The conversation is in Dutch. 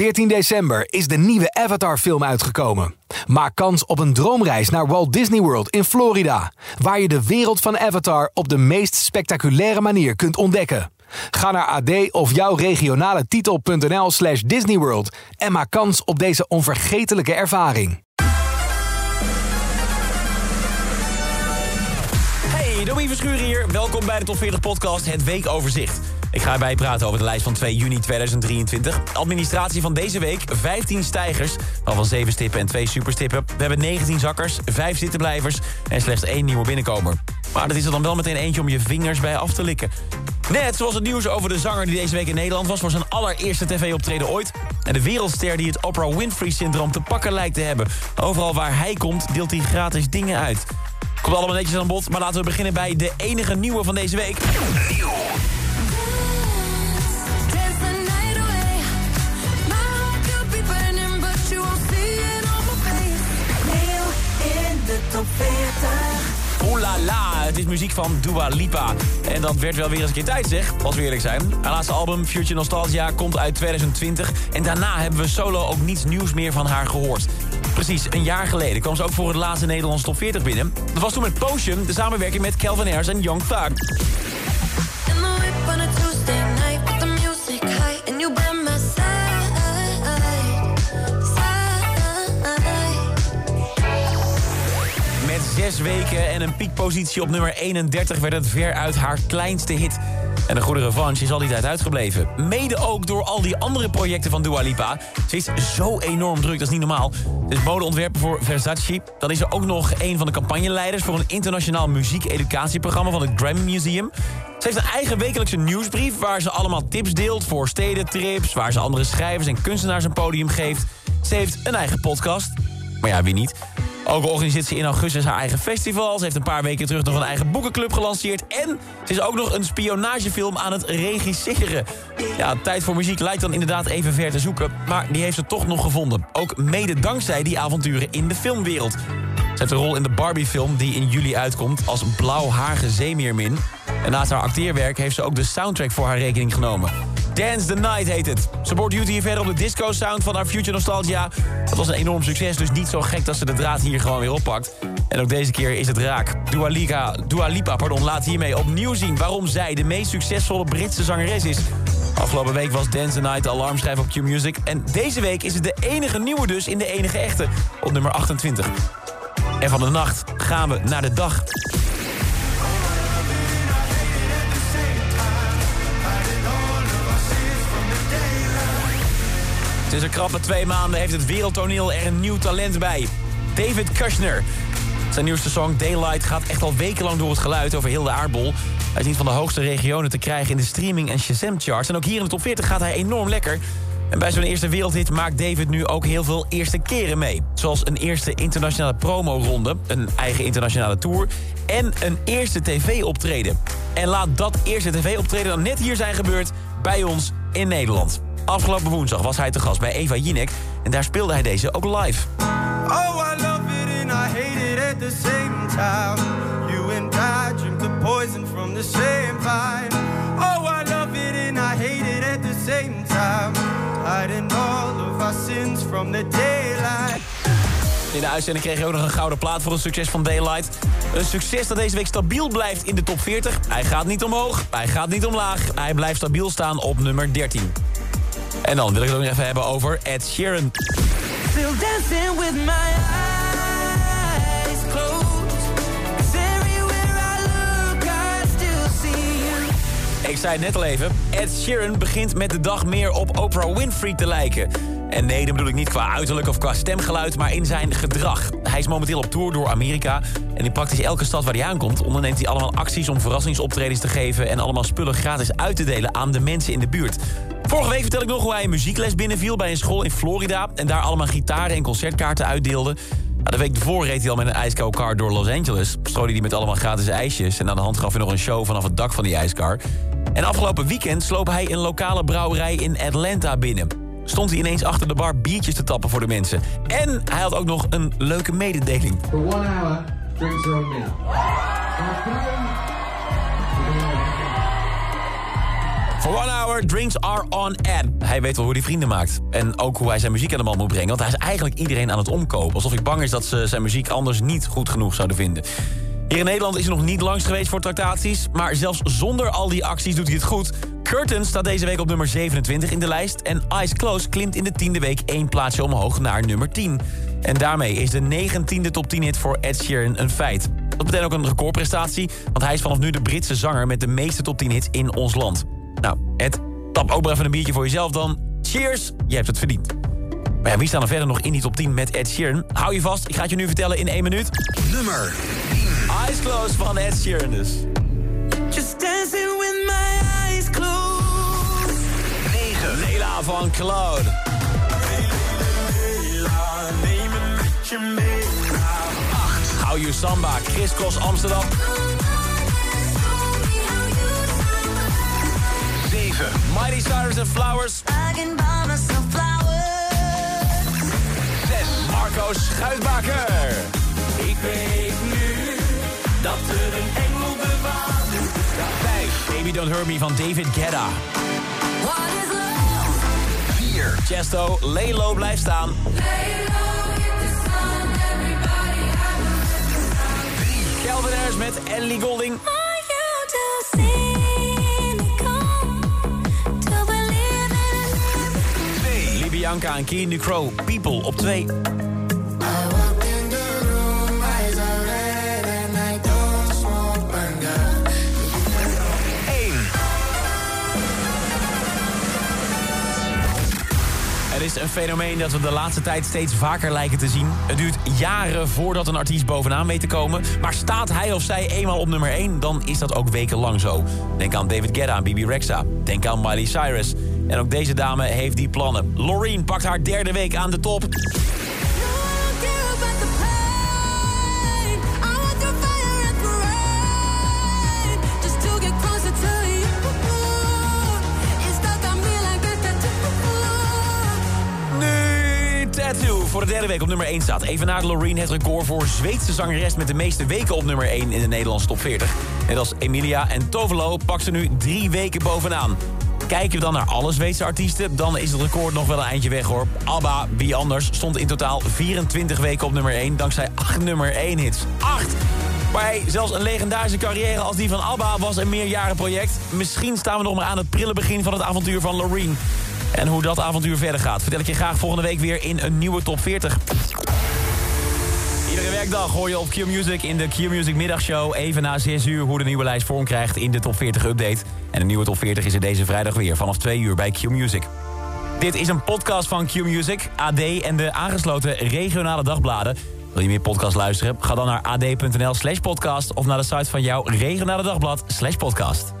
14 december is de nieuwe Avatar-film uitgekomen. Maak kans op een droomreis naar Walt Disney World in Florida, waar je de wereld van Avatar op de meest spectaculaire manier kunt ontdekken. Ga naar ad of jouw regionale titel.nl slash Disneyworld en maak kans op deze onvergetelijke ervaring. Hey, Domien Verschuren hier. Welkom bij de Top 40 Podcast, het weekoverzicht. Ik ga erbij praten over de lijst van 2 juni 2023. Administratie van deze week, 15 stijgers, waarvan 7 stippen en 2 superstippen. We hebben 19 zakkers, 5 zittenblijvers en slechts één nieuwe binnenkomer. Maar dat is er dan wel meteen eentje om je vingers bij af te likken. Net zoals het nieuws over de zanger die deze week in Nederland was... voor zijn allereerste tv-optreden ooit. En de wereldster die het Oprah Winfrey-syndroom te pakken lijkt te hebben. Overal waar hij komt, deelt hij gratis dingen uit. Komt allemaal netjes aan bod, maar laten we beginnen bij de enige nieuwe van deze week. Het is muziek van Dua Lipa. En dat werd wel weer eens een keer tijd zeg, als we eerlijk zijn. Haar laatste album, Future Nostalgia, komt uit 2020. En daarna hebben we solo ook niets nieuws meer van haar gehoord. Precies, een jaar geleden kwam ze ook voor het laatste Nederlands top 40 binnen. Dat was toen met Potion, de samenwerking met Calvin Harris en Young Thug. Zes weken en een piekpositie op nummer 31 werd het ver uit haar kleinste hit. En de goede revanche is al die tijd uitgebleven. Mede ook door al die andere projecten van Dua Lipa. Ze is zo enorm druk, dat is niet normaal. Ze is modeontwerper voor Versace. Dan is er ook nog een van de campagneleiders... voor een internationaal muziek-educatieprogramma van het Grammy Museum. Ze heeft een eigen wekelijkse nieuwsbrief... waar ze allemaal tips deelt voor stedentrips... waar ze andere schrijvers en kunstenaars een podium geeft. Ze heeft een eigen podcast. Maar ja, wie niet? Ook organiseert ze in augustus haar eigen festival. Ze heeft een paar weken terug nog een eigen boekenclub gelanceerd. En ze is ook nog een spionagefilm aan het regisseren. Ja, tijd voor muziek lijkt dan inderdaad even ver te zoeken. Maar die heeft ze toch nog gevonden. Ook mede dankzij die avonturen in de filmwereld. Ze heeft een rol in de Barbie-film die in juli uitkomt als blauwharige zeemeermin. En naast haar acteerwerk heeft ze ook de soundtrack voor haar rekening genomen. Dance the Night heet het. Ze boort hier verder op de disco-sound van haar Future Nostalgia. Dat was een enorm succes, dus niet zo gek dat ze de draad hier gewoon weer oppakt. En ook deze keer is het raak. Dua Lipa, Dua Lipa pardon, laat hiermee opnieuw zien waarom zij de meest succesvolle Britse zangeres is. Afgelopen week was Dance the Night de alarmschrijf op Q-Music. En deze week is het de enige nieuwe dus in de enige echte, op nummer 28. En van de nacht gaan we naar de dag. Sinds een krappe twee maanden heeft het wereldtoneel er een nieuw talent bij. David Kushner. Zijn nieuwste song Daylight gaat echt al wekenlang door het geluid over heel de aardbol. Hij is een van de hoogste regionen te krijgen in de streaming- en Shazam-charts. En ook hier in de top 40 gaat hij enorm lekker. En bij zo'n eerste wereldhit maakt David nu ook heel veel eerste keren mee. Zoals een eerste internationale promoronde, een eigen internationale tour... en een eerste tv-optreden. En laat dat eerste tv-optreden dan net hier zijn gebeurd bij ons in Nederland. Afgelopen woensdag was hij te gast bij Eva Jinek en daar speelde hij deze ook live. Oh, I love it and I hate it at the same time. You and I drink the poison from the same vine. Oh, I love it and I hate it at the same time. Hiding all of our sins from the daylight. In de uitzending kreeg hij ook nog een gouden plaat voor een succes van Daylight. Een succes dat deze week stabiel blijft in de top 40. Hij gaat niet omhoog, hij gaat niet omlaag. Hij blijft stabiel staan op nummer 13. En dan wil ik het ook nog even hebben over Ed Sheeran. Still dancing with my eyes closed. Everywhere I look, I still see you. Ik zei het net al even, Ed Sheeran begint met de dag meer op Oprah Winfrey te lijken. En nee, dat bedoel ik niet qua uiterlijk of qua stemgeluid, maar in zijn gedrag. Hij is momenteel op tour door Amerika. En in praktisch elke stad waar hij aankomt... onderneemt hij allemaal acties om verrassingsoptredens te geven... en allemaal spullen gratis uit te delen aan de mensen in de buurt. Vorige week vertel ik nog hoe hij een muziekles binnenviel bij een school in Florida... en daar allemaal gitaren en concertkaarten uitdeelde. Nou, de week ervoor reed hij al met een ijskou car door Los Angeles. Strooide hij met allemaal gratis ijsjes... en aan de hand gaf hij nog een show vanaf het dak van die ijskar. En afgelopen weekend sloop hij een lokale brouwerij in Atlanta binnen stond hij ineens achter de bar biertjes te tappen voor de mensen. En hij had ook nog een leuke mededeling. For one hour, drinks are on me. For one hour, drinks are on. Hij weet wel hoe hij vrienden maakt. En ook hoe hij zijn muziek aan de man moet brengen. Want hij is eigenlijk iedereen aan het omkopen. Alsof ik bang is dat ze zijn muziek anders niet goed genoeg zouden vinden. Hier in Nederland is hij nog niet langs geweest voor tractaties... maar zelfs zonder al die acties doet hij het goed. Curtain staat deze week op nummer 27 in de lijst... en Eyes Close klimt in de tiende week één plaatsje omhoog naar nummer 10. En daarmee is de 19e top 10 hit voor Ed Sheeran een feit. Dat betekent ook een recordprestatie... want hij is vanaf nu de Britse zanger met de meeste top 10 hits in ons land. Nou, Ed, tap ook maar even een biertje voor jezelf dan. Cheers, je hebt het verdiend. Maar ja, wie staan er verder nog in die top 10 met Ed Sheeran? Hou je vast, ik ga het je nu vertellen in één minuut. Nummer Eyes Closed van Ed Sheeran dus. Van Cloud. Hou You Samba, Chris Amsterdam. 7. Mighty Cyrus and Flowers. I can buy myself flowers. 6. Marco Schuitbaker. Ik weet nu dat er een engel bewaart. 5. Baby Don't Hurt Me van David Guetta. What is? 4. Chesto, Lay Low blijft staan. Calvin Harris met Ellie Golding. Are you too cynical to believe in 2. Libianca en Keen Crow. People op 2. Is een fenomeen dat we de laatste tijd steeds vaker lijken te zien. Het duurt jaren voordat een artiest bovenaan weet te komen. Maar staat hij of zij eenmaal op nummer 1, dan is dat ook wekenlang zo. Denk aan David Guetta en Bibi Rexa. Denk aan Miley Cyrus. En ook deze dame heeft die plannen. Loreen pakt haar derde week aan de top. Voor de derde week op nummer 1 staat. Even naar Loreen het record voor Zweedse zangeres... met de meeste weken op nummer 1 in de Nederlandse top 40. Net als Emilia en Tovelo pakt ze nu drie weken bovenaan. Kijken we dan naar alle Zweedse artiesten... dan is het record nog wel een eindje weg, hoor. ABBA, wie anders, stond in totaal 24 weken op nummer 1... dankzij 8 nummer 1 hits. 8! Maar zelfs een legendarische carrière als die van ABBA was een meerjarenproject. Misschien staan we nog maar aan het prille begin van het avontuur van Loreen. En hoe dat avontuur verder gaat, vertel ik je graag volgende week weer in een nieuwe top 40. Iedere werkdag hoor je op Q-Music in de Q-Music middagshow... even na 6 uur hoe de nieuwe lijst vorm krijgt in de top 40 update. En de nieuwe top 40 is er deze vrijdag weer vanaf 2 uur bij Q-Music. Dit is een podcast van Q-Music, AD en de aangesloten regionale dagbladen. Wil je meer podcast luisteren? Ga dan naar ad.nl slash podcast... of naar de site van jouw regionale dagblad slash podcast.